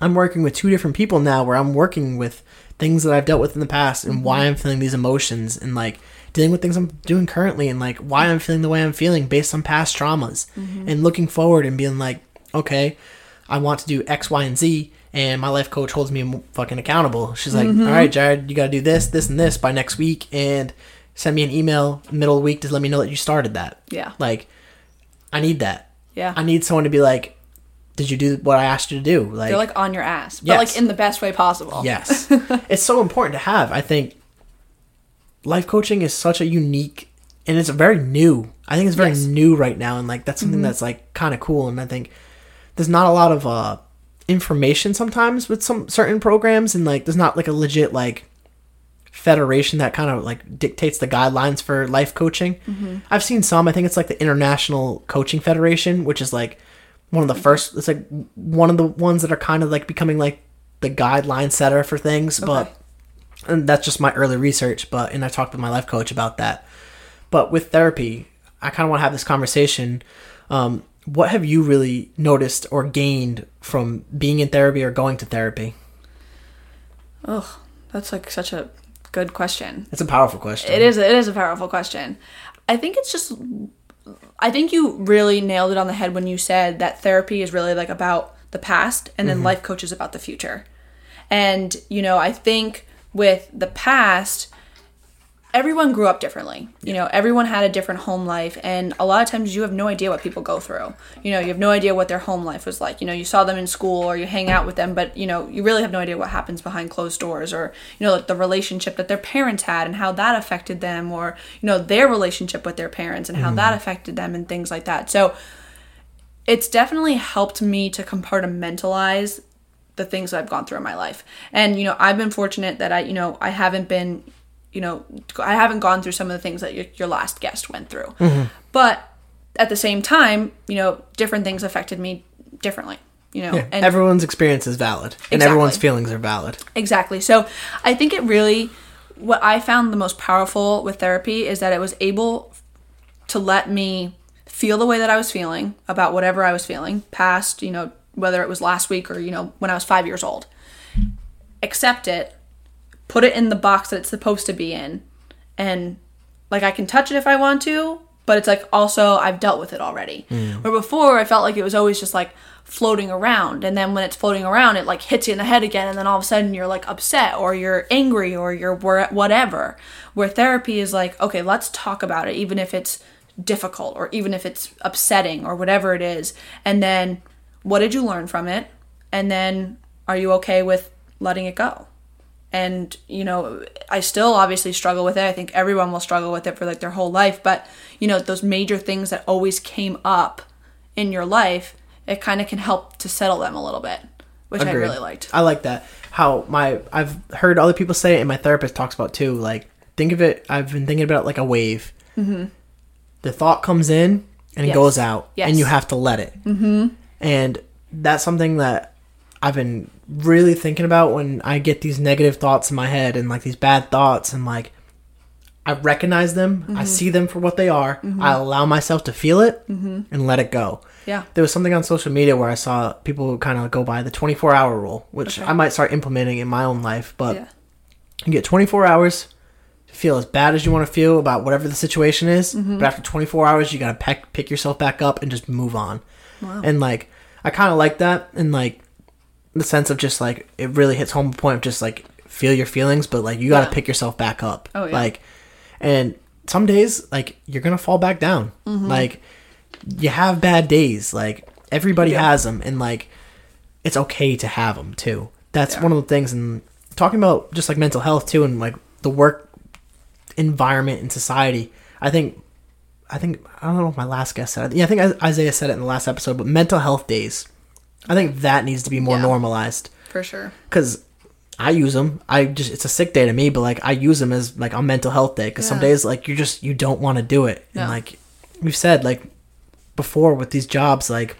I'm working with two different people now where I'm working with things that I've dealt with in the past and why mm-hmm. I'm feeling these emotions and like dealing with things I'm doing currently and like why I'm feeling the way I'm feeling based on past traumas mm-hmm. and looking forward and being like, okay, I want to do X, Y, and Z. And my life coach holds me fucking accountable. She's like, mm-hmm. all right, Jared, you got to do this, this, and this by next week. And send me an email middle of the week to let me know that you started that. Yeah. Like, I need that. Yeah. I need someone to be like, did you do what I asked you to do? Like, They're like on your ass, but Yes. like in the best way possible. Yes. it's so important to have. I think life coaching is such a unique and it's very new. I think it's very Yes. new right now and like that's something mm-hmm. that's like kind of cool and I think there's not a lot of uh information sometimes with some certain programs and like there's not like a legit like federation that kind of like dictates the guidelines for life coaching. I've seen some. I think it's like the International Coaching Federation, which is like one of the first. It's like one of the ones that are kind of like becoming like the guideline setter for things. But and that's just my early research. But and I talked with my life coach about that. But with therapy, I kind of want to have this conversation. Um, what have you really noticed or gained from being in therapy or going to therapy? Oh, that's like such a good question. It's a powerful question. It is. It is a powerful question. I think it's just. I think you really nailed it on the head when you said that therapy is really like about the past, and then mm-hmm. life coach is about the future. And you know, I think with the past, everyone grew up differently. You know, everyone had a different home life, and a lot of times you have no idea what people go through. You know, you have no idea what their home life was like. You know, you saw them in school or you hang out with them, but you know, you really have no idea what happens behind closed doors or you know, like the relationship that their parents had and how that affected them, or you know, their relationship with their parents and how mm-hmm. that affected them and things like that. So, it's definitely helped me to compartmentalize the things that I've gone through in my life. And you know, I've been fortunate that I, you know, I haven't been, you know, I haven't gone through some of the things that your, your last guest went through. Mm-hmm. But at the same time, you know, different things affected me differently. You know, Yeah, and everyone's experience is valid, and everyone's feelings are valid. Exactly. So I think it really, what I found the most powerful with therapy is that it was able to let me feel the way that I was feeling about whatever I was feeling past, you know, whether it was last week or, you know, when I was five years old. Accept it, put it in the box that it's supposed to be in, and like I can touch it if I want to, but it's like also I've dealt with it already. Hmm. Where before I felt like it was always just like floating around, and then when it's floating around, it like hits you in the head again, and then all of a sudden you're like upset or you're angry or you're whatever. Where therapy is like, okay, let's talk about it, even if it's difficult or even if it's upsetting or whatever it is, and then what did you learn from it, and then are you okay with letting it go? And you know i still obviously struggle with it i think everyone will struggle with it for like their whole life but you know those major things that always came up in your life it kind of can help to settle them a little bit which i really liked I like that. how my I've heard other people say it, and my therapist talks about too. Like, think of it. I've been thinking about it like a wave. Mm-hmm. The thought comes in and it goes out, Yes. and you have to let it. Mm-hmm. And that's something that I've been really thinking about when I get these negative thoughts in my head and like these bad thoughts, and like I recognize them, Mm-hmm. I see them for what they are, I allow myself to feel it, Mm-hmm. and let it go. Yeah. There was something on social media where I saw people kind of go by the 24 hour rule, which Okay. I might start implementing in my own life. But Yeah. you get 24 hours to feel as bad as you want to feel about whatever the situation is. Mm-hmm. But after 24 hours, you got to pick, pick yourself back up and just move on. And like, I kind of like that. And like, the sense of just like, it really hits home point of just like, feel your feelings, but like, you got to Yeah. pick yourself back up. Oh, yeah. Like, and some days, like, you're to fall back down. Mm-hmm. Like, you have bad days. Like, everybody Yeah. has them. And like, it's okay to have them too. That's one of the things. And talking about just like mental health too, and like the work environment in society. I think, I think I don't know if my last guest said it. Yeah, I think Isaiah said it in the last episode. But mental health days, I think that needs to be more Yeah. normalized For sure. because I use them. I just it's a sick day to me, but like I use them as like on mental health day because some days like you just you don't want to do it, and Yeah. like we've said like before with these jobs, like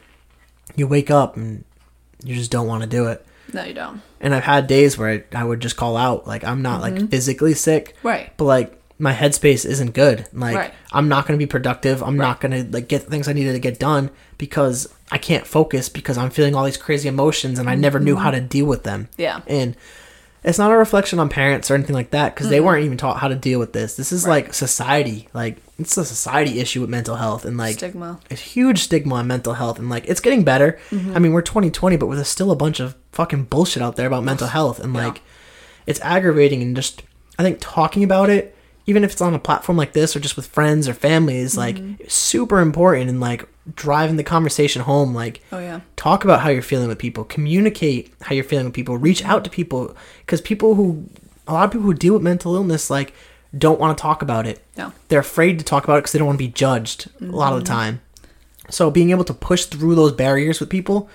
you wake up and you just don't want to do it. No, you don't. And I've had days where I, I would just call out, like I'm not like physically sick, Mm-hmm. Right. but like my headspace isn't good. Like Right. I'm not going to be productive. I'm not going to like get things I needed to get done because I can't focus because I'm feeling all these crazy emotions and I never knew how to deal with them. Mm-hmm. Yeah. And it's not a reflection on parents or anything like that because they weren't even taught how to deal with this. This is like society. Like it's a society issue with mental health and like Stigma. a huge stigma on mental health and like it's getting better. I mean, we're 2020, but there's still a bunch of fucking bullshit out there about mental health and like it's aggravating and just I think talking about it even if it's on a platform like this or just with friends or families like super important and like driving the conversation home like Oh, yeah. talk about how you're feeling with people. Communicate how you're feeling with people. Reach out to people. Because people who a lot of people who deal with mental illness like don't want to talk about it. No. they're afraid to talk about it because they don't want to be judged a lot of the mm-hmm. time. So being able to push through those barriers with people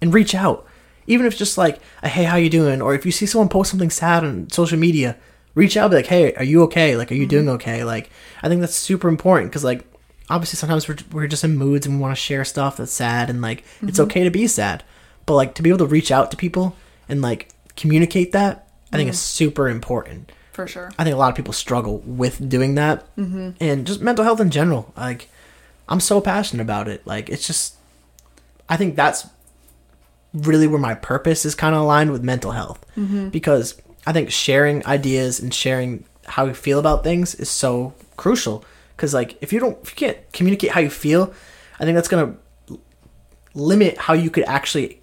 and reach out. Even if it's just like a, hey how you doing? Or if you see someone post something sad on social media reach out be like hey are you okay? Like are you mm-hmm. doing okay? Like i think that's super important because like obviously sometimes we're, we're just in moods and we want to share stuff that's sad and like it's okay to be sad but like to be able to reach out to people and like communicate that i think is super important For sure. I think a lot of people struggle with doing that, mm-hmm. and just mental health in general. Like, I'm so passionate about it. Like, it's just, I think that's really where my purpose is kind of aligned with mental health, mm-hmm. because I think sharing ideas and sharing how you feel about things is so crucial. Because like, if you don't, if you can't communicate how you feel, I think that's gonna limit how you could actually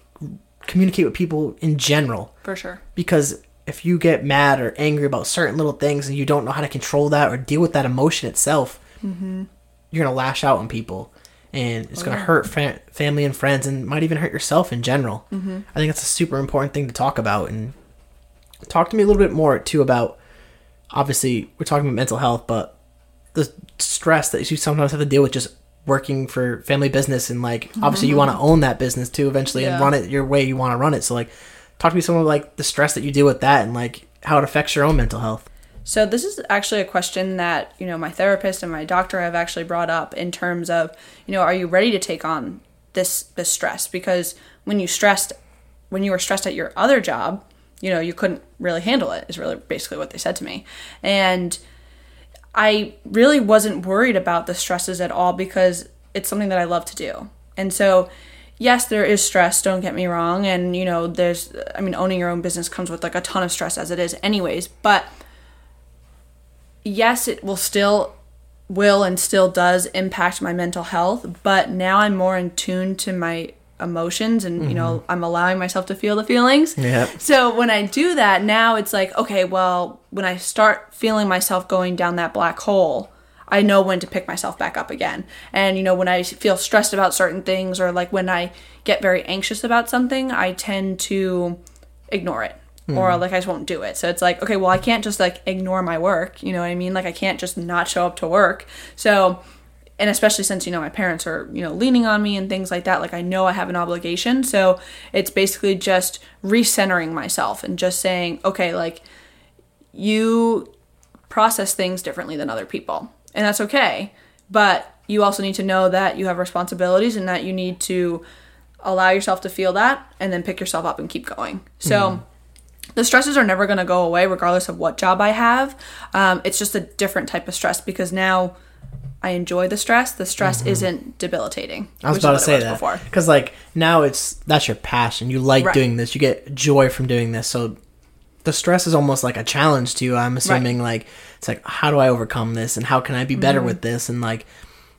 communicate with people in general For sure. because if you get mad or angry about certain little things and you don't know how to control that or deal with that emotion itself, mm-hmm. you're gonna lash out on people, and it's oh, gonna hurt fa- family and friends, and might even hurt yourself in general. Mm-hmm. I think that's a super important thing to talk about. And talk to me a little bit more too about. Obviously, we're talking about mental health, but the stress that you sometimes have to deal with just working for family business and like obviously you want to mm-hmm. own that business too eventually and run it your way you want to run it so like talk to me some of like the stress that you deal with that and like how it affects your own mental health So this is actually a question that, you know, my therapist and my doctor have actually brought up in terms of, you know, are you ready to take on this this stress? Because when you stressed when you were stressed at your other job, you know, you couldn't really handle it is really basically what they said to me. And I really wasn't worried about the stresses at all because it's something that I love to do. And so, yes, there is stress, don't get me wrong. And, you know, there's, I mean, owning your own business comes with like a ton of stress as it is, anyways. But yes, it will still, will and still does impact my mental health. But now I'm more in tune to my emotions and, you know, mm-hmm. I'm allowing myself to feel the feelings. Yeah. So when I do that, now it's like, okay, well, when I start feeling myself going down that black hole, I know when to pick myself back up again. And, you know, when I feel stressed about certain things or like when I get very anxious about something, I tend to ignore it mm-hmm. or like I just won't do it. So it's like, okay, well, I can't just like ignore my work. You know what I mean? Like I can't just not show up to work. So and especially since you know my parents are you know leaning on me and things like that like i know i have an obligation. So it's basically just recentering myself and just saying okay like you process things differently than other people and that's okay. But you also need to know that you have responsibilities and that you need to allow yourself to feel that and then pick yourself up and keep going. So the stresses are never going to go away regardless of what job i have. Um, it's just a different type of stress because now i enjoy the stress the stress isn't debilitating Mm-hmm. I was about to say that before because like now it's that's your passion. You like Right. doing this. You get joy from doing this. So the stress is almost like a challenge to you. I'm assuming like it's like how do I overcome this and how can I be better Mm-hmm. with this and like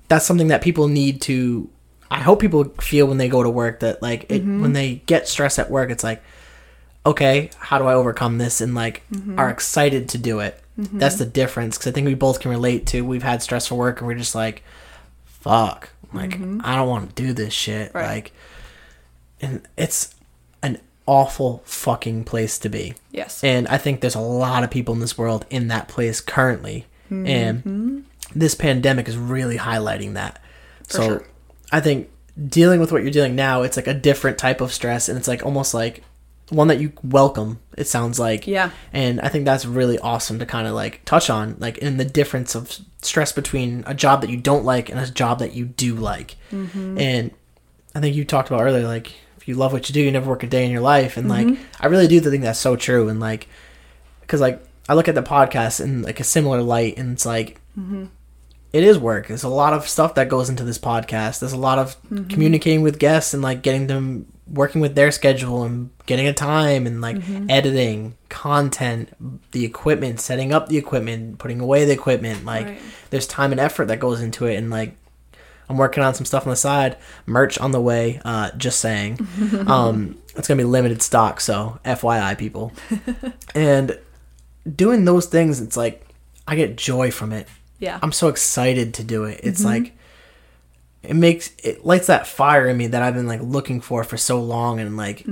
that's something that people need to. I hope people feel when they go to work that like it, Mm-hmm. when they get stressed at work, it's like okay, how do I overcome this and like Mm-hmm. are excited to do it. That's the difference because I think we both can relate to. We've had stressful work and we're just like, fuck, like I don't want to do this shit. Mm-hmm. Right. Like, and it's an awful fucking place to be. yes And I think there's a lot of people in this world in that place currently. Mm-hmm. And this pandemic is really highlighting that. so sure. I think dealing with what you're dealing now, it's like a different type of stress and it's like almost like one that you welcome, it sounds like. Yeah. And I think that's really awesome to kind of like touch on, like in the difference of stress between a job that you don't like and a job that you do like. Mm-hmm. And I think you talked about earlier, like if you love what you do, you never work a day in your life. And Mm-hmm. like, I really do think that's so true. And like, because like I look at the podcast in like a similar light, and it's like it is work. There's a lot of stuff that goes into this podcast. There's a lot of communicating with guests and like getting them working with their schedule and getting a time and like editing content, the equipment, setting up the equipment, putting away the equipment. Like Right. there's time and effort that goes into it, and like I'm working on some stuff on the side, merch on the way. Uh, just saying, um, it's gonna be limited stock, so FYI, people. and doing those things, it's like I get joy from it. yeah I'm so excited to do it. It's like it makes it lights that fire in me that I've been like looking for for so long, and like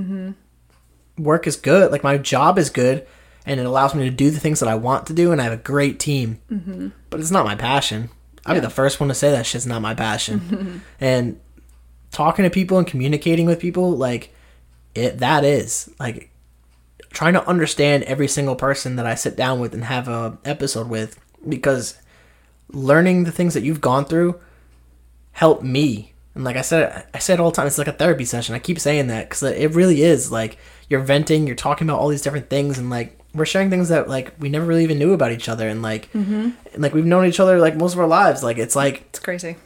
work is good. Like my job is good, and it allows me to do the things that I want to do, and I have a great team. Mm-hmm. But it's not my passion. I'd be the first one to say that shit's not my passion. and talking to people and communicating with people, like it that is like trying to understand every single person that I sit down with and have a episode with because learning the things that you've gone through help me. And like I said, I said all the time, it's like a therapy session. I keep saying that because it really is. Like you're venting, you're talking about all these different things, and like we're sharing things that like we never really even knew about each other, and like, mm-hmm. and, like we've known each other like most of our lives. Like it's like it's crazy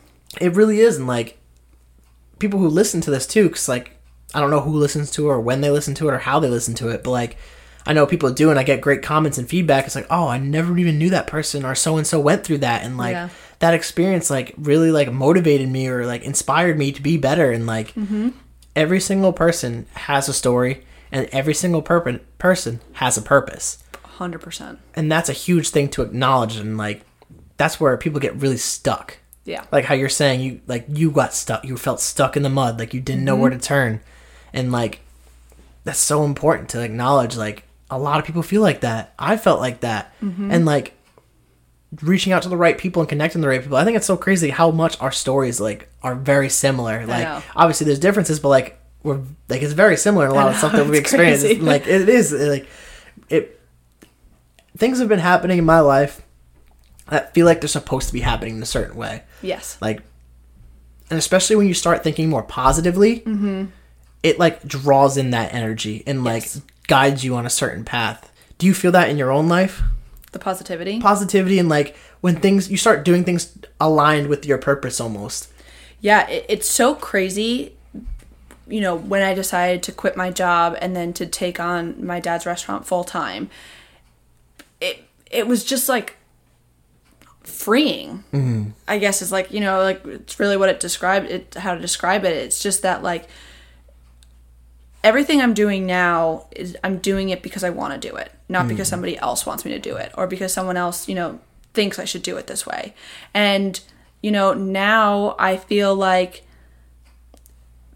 it really is, and like people who listen to this too, because like I don't know who listens to it or when they listen to it or how they listen to it, but like I know people do, and I get great comments and feedback. It's like, oh, I never even knew that person or so and so went through that, and like Yeah. That experience like really like motivated me or like inspired me to be better, and like mm-hmm. every single person has a story, and every single per- person has a purpose. Hundred percent. and that's a huge thing to acknowledge. And like that's where people get really stuck. Yeah. like how you're saying you like you got stuck you felt stuck in the mud like you didn't know where to turn. And like that's so important to acknowledge. Like a lot of people feel like that. I felt like that. And like reaching out to the right people and connecting the right people i think it's so crazy how much our stories like are very similar like obviously there's differences but like we're like it's very similar in a lot of stuff that we experience crazy. like it is like it things have been happening in my life that feel like they're supposed to be happening in a certain way. Yes. Like, and especially when you start thinking more positively, it like draws in that energy and like Yes. guides you on a certain path. Do you feel that in your own life? The positivity. Positivity and like when things you start doing things aligned with your purpose almost. yeah, it, it's so crazy. You know, when I decided to quit my job and then to take on my dad's restaurant full time, it it was just like freeing. Mm-hmm. I guess it's like you know like it's really what it described it how to describe it. It's just that like everything I'm doing now is I'm doing it because I want to do it, not because hmm. somebody else wants me to do it or because someone else, you know, thinks I should do it this way. And you know, now I feel like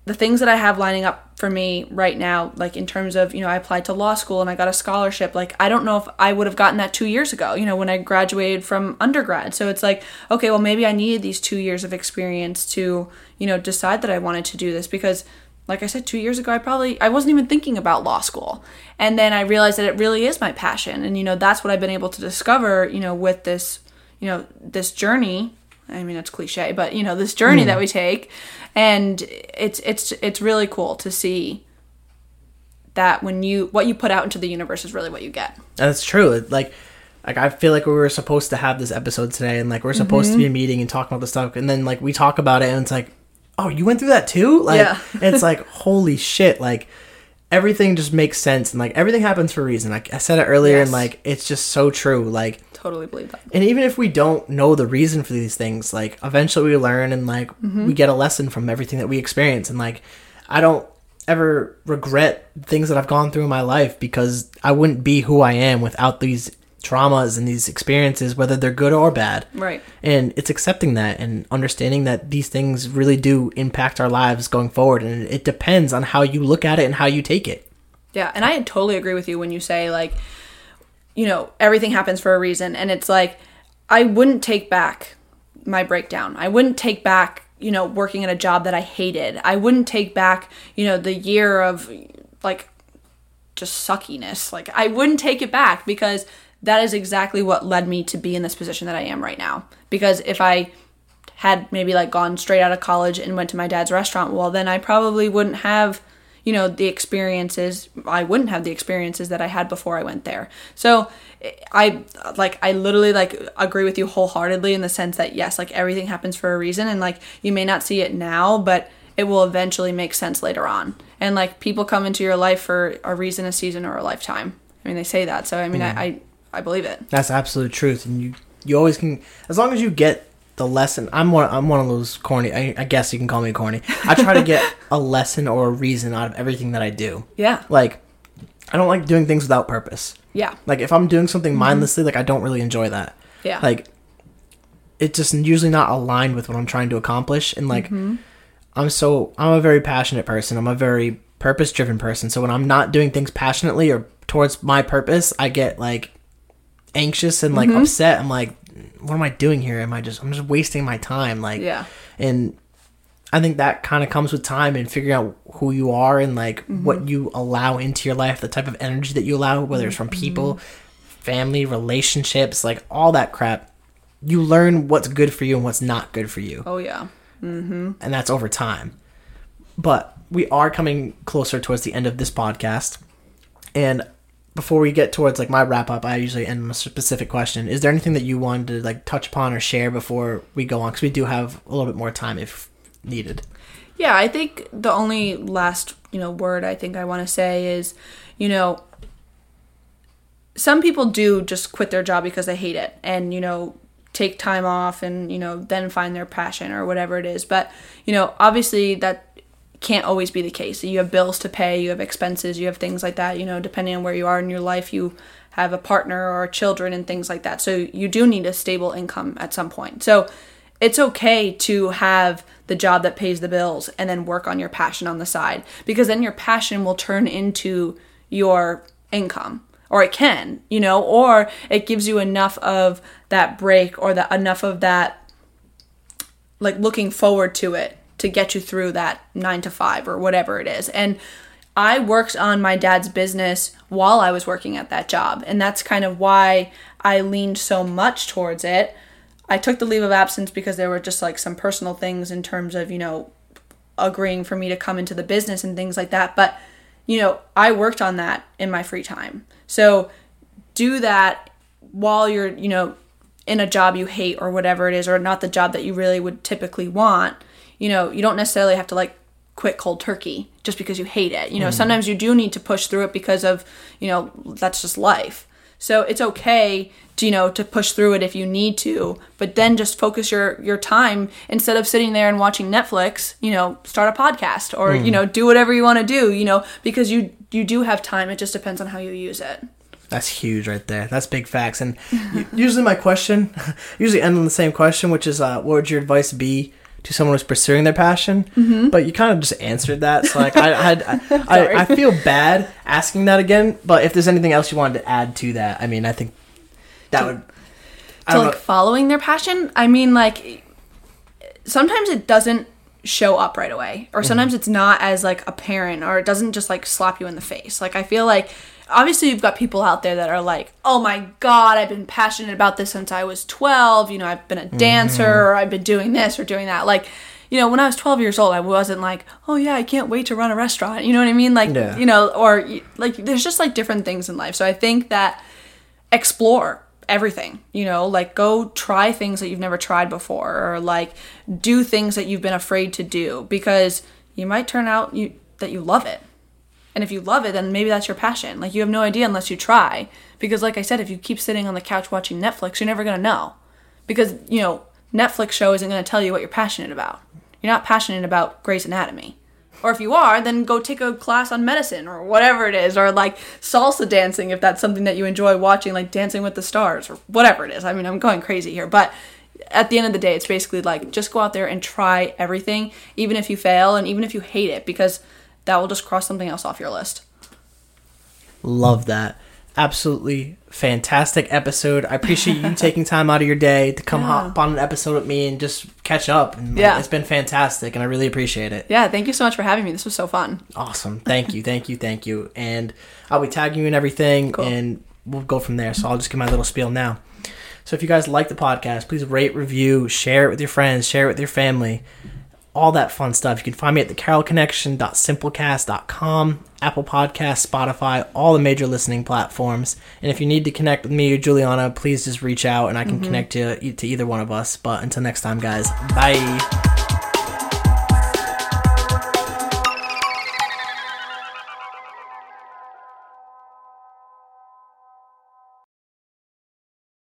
the things that I have lining up for me right now, like in terms of, you know, I applied to law school and I got a scholarship. Like, I don't know if I would have gotten that two years ago, you know, when I graduated from undergrad. So it's like, okay, well, maybe I needed these two years of experience to, you know, decide that I wanted to do this because, like I said, two years ago, I probably, I wasn't even thinking about law school. And then I realized that it really is my passion. And, you know, that's what I've been able to discover, you know, with this, you know, this journey I mean, it's cliche, but you know, this journey that hmm. we take, and it's it's it's really cool to see that when you what you put out into the universe is really what you get. That's true. Like, like I feel like we were supposed to have this episode today, and like we're supposed to mm-hmm. be meeting and talking about the stuff, and then like we talk about it, and it's like, oh, you went through that too. Like, Yeah. it's like holy shit. Like everything just makes sense, and like everything happens for a reason. Like I said it earlier, and like it's just so true. Like Totally believe that. and even if we don't know the reason for these things like eventually we learn and like mm-hmm. we get a lesson from everything that we experience and like i don't ever regret things that i've gone through in my life because i wouldn't be who i am without these traumas and these experiences whether they're good or bad Right. and it's accepting that and understanding that these things really do impact our lives going forward and it depends on how you look at it and how you take it Yeah, and I totally agree with you when you say like, you know, everything happens for a reason, and it's like I wouldn't take back my breakdown. I wouldn't take back, you know, working at a job that I hated. I wouldn't take back, you know, the year of like just suckiness. Like I wouldn't take it back because that is exactly what led me to be in this position that I am right now. Because if I had maybe like gone straight out of college and went to my dad's restaurant, well then I probably wouldn't have, you know, the experiences I wouldn't have the experiences that I had before I went there. So I like I literally like agree with you wholeheartedly in the sense that yes, like everything happens for a reason and like you may not see it now, but it will eventually make sense later on. And like people come into your life for a reason, a season, or a lifetime. I mean, they say that, so I mean, mm-hmm. I, I I believe it. That's absolute truth, and you you always can as long as you get the lesson. I'm one. I'm one of those corny. I, I guess you can call me corny. I try to get a lesson or a reason out of everything that I do. Yeah, Like, I don't like doing things without purpose. yeah, Like if I'm doing something mm-hmm. mindlessly, like I don't really enjoy that. yeah. Like, it's just usually not aligned with what I'm trying to accomplish, and like, mm-hmm. I'm so I'm a very passionate person. I'm a very purpose driven person. So when I'm not doing things passionately or towards my purpose, I get like anxious and like mm-hmm. upset. I'm like, what am I doing here? Am I just I'm just wasting my time? Like, Yeah. And I think that kind of comes with time and figuring out who you are and like mm-hmm. what you allow into your life, the type of energy that you allow, whether it's from mm-hmm. people, family, relationships, like all that crap. You learn what's good for you and what's not good for you oh yeah. and that's over time. But we are coming closer towards the end of this podcast, and before we get towards like my wrap up, I usually end with a specific question. Is there anything that you wanted to like touch upon or share before we go on? Because we do have a little bit more time if needed. Yeah, I think the only last, you know, word I think I want to say is, you know, some people do just quit their job because they hate it and, you know, take time off and, you know, then find their passion or whatever it is. But, you know, obviously that can't always be the case. You have bills to pay, you have expenses, you have things like that, you know, depending on where you are in your life, you have a partner or children and things like that. So you do need a stable income at some point. So it's okay to have the job that pays the bills and then work on your passion on the side because then your passion will turn into your income or it can you know or it gives you enough of that break or that enough of that like looking forward to it to get you through that 9 to 5 or whatever it is and I worked on my dad's business while I was working at that job and that's kind of why I leaned so much towards it I took the leave of absence because there were just like some personal things in terms of, you know, agreeing for me to come into the business and things like that. But, you know, I worked on that in my free time. So do that while you're, you know, in a job you hate or whatever it is, or not the job that you really would typically want. You know, you don't necessarily have to like quit cold turkey just because you hate it. You know, sometimes you do need to push through it because of, you know, that's just life. So it's okay to, you know, to push through it if you need to, but then just focus your your time instead of sitting there and watching Netflix, you know, start a podcast or, you know, do whatever you want to do, you know, because you you do have time. It just depends on how you use it. That's huge right there. That's big facts. And usually my question, usually end on the same question, which is, uh, what would your advice be to someone who's pursuing their passion. Mm-hmm. But you kind of just answered that, so like I, I, I, I, I feel bad asking that again. But if there's anything else you wanted to add to that, I mean, I think that would. I to like know. following their passion i mean like sometimes it doesn't show up right away or sometimes it's not as like apparent or it doesn't just like slap you in the face like i feel like obviously you've got people out there that are like oh my god i've been passionate about this since i was 12 you know i've been a mm-hmm. dancer or i've been doing this or doing that. Like you know when i was 12 years old i wasn't like oh yeah i can't wait to run a restaurant you know what i mean? Like Yeah. you know or like there's just like different things in life. So i think that explore everything you know like go try things that you've never tried before or like do things that you've been afraid to do because you might turn out you that you love it and if you love it then maybe that's your passion. Like you have no idea unless you try. Because like i said if you keep sitting on the couch watching netflix you're never going to know. Because you know netflix show isn't going to tell you what you're passionate about. You're not passionate about grey's anatomy. Or if you are, then go take a class on medicine or whatever it is, or like salsa dancing if that's something that you enjoy watching, like Dancing with the Stars or whatever it is. I mean, I'm going crazy here, but at the end of the day, it's basically like just go out there and try everything, even if you fail and even if you hate it, because that will just cross something else off your list. Love that. Absolutely fantastic episode. I appreciate you taking time out of your day to come hop on an episode with me and just catch up. And, Yeah. it's been fantastic, and I really appreciate it. Yeah, thank you so much for having me. This was so fun. Awesome. Thank you. Thank you. Thank you. And I'll be tagging you and everything, Cool. and we'll go from there. So I'll just give my little spiel now. So if you guys like the podcast, please rate, review, share it with your friends, share it with your family, all that fun stuff. You can find me at thecarrollconnection.simplecast.com, Apple Podcasts, Spotify, all the major listening platforms. And if you need to connect with me or Julianna, please just reach out and I can mm-hmm. connect you to either one of us. But until next time, guys, bye.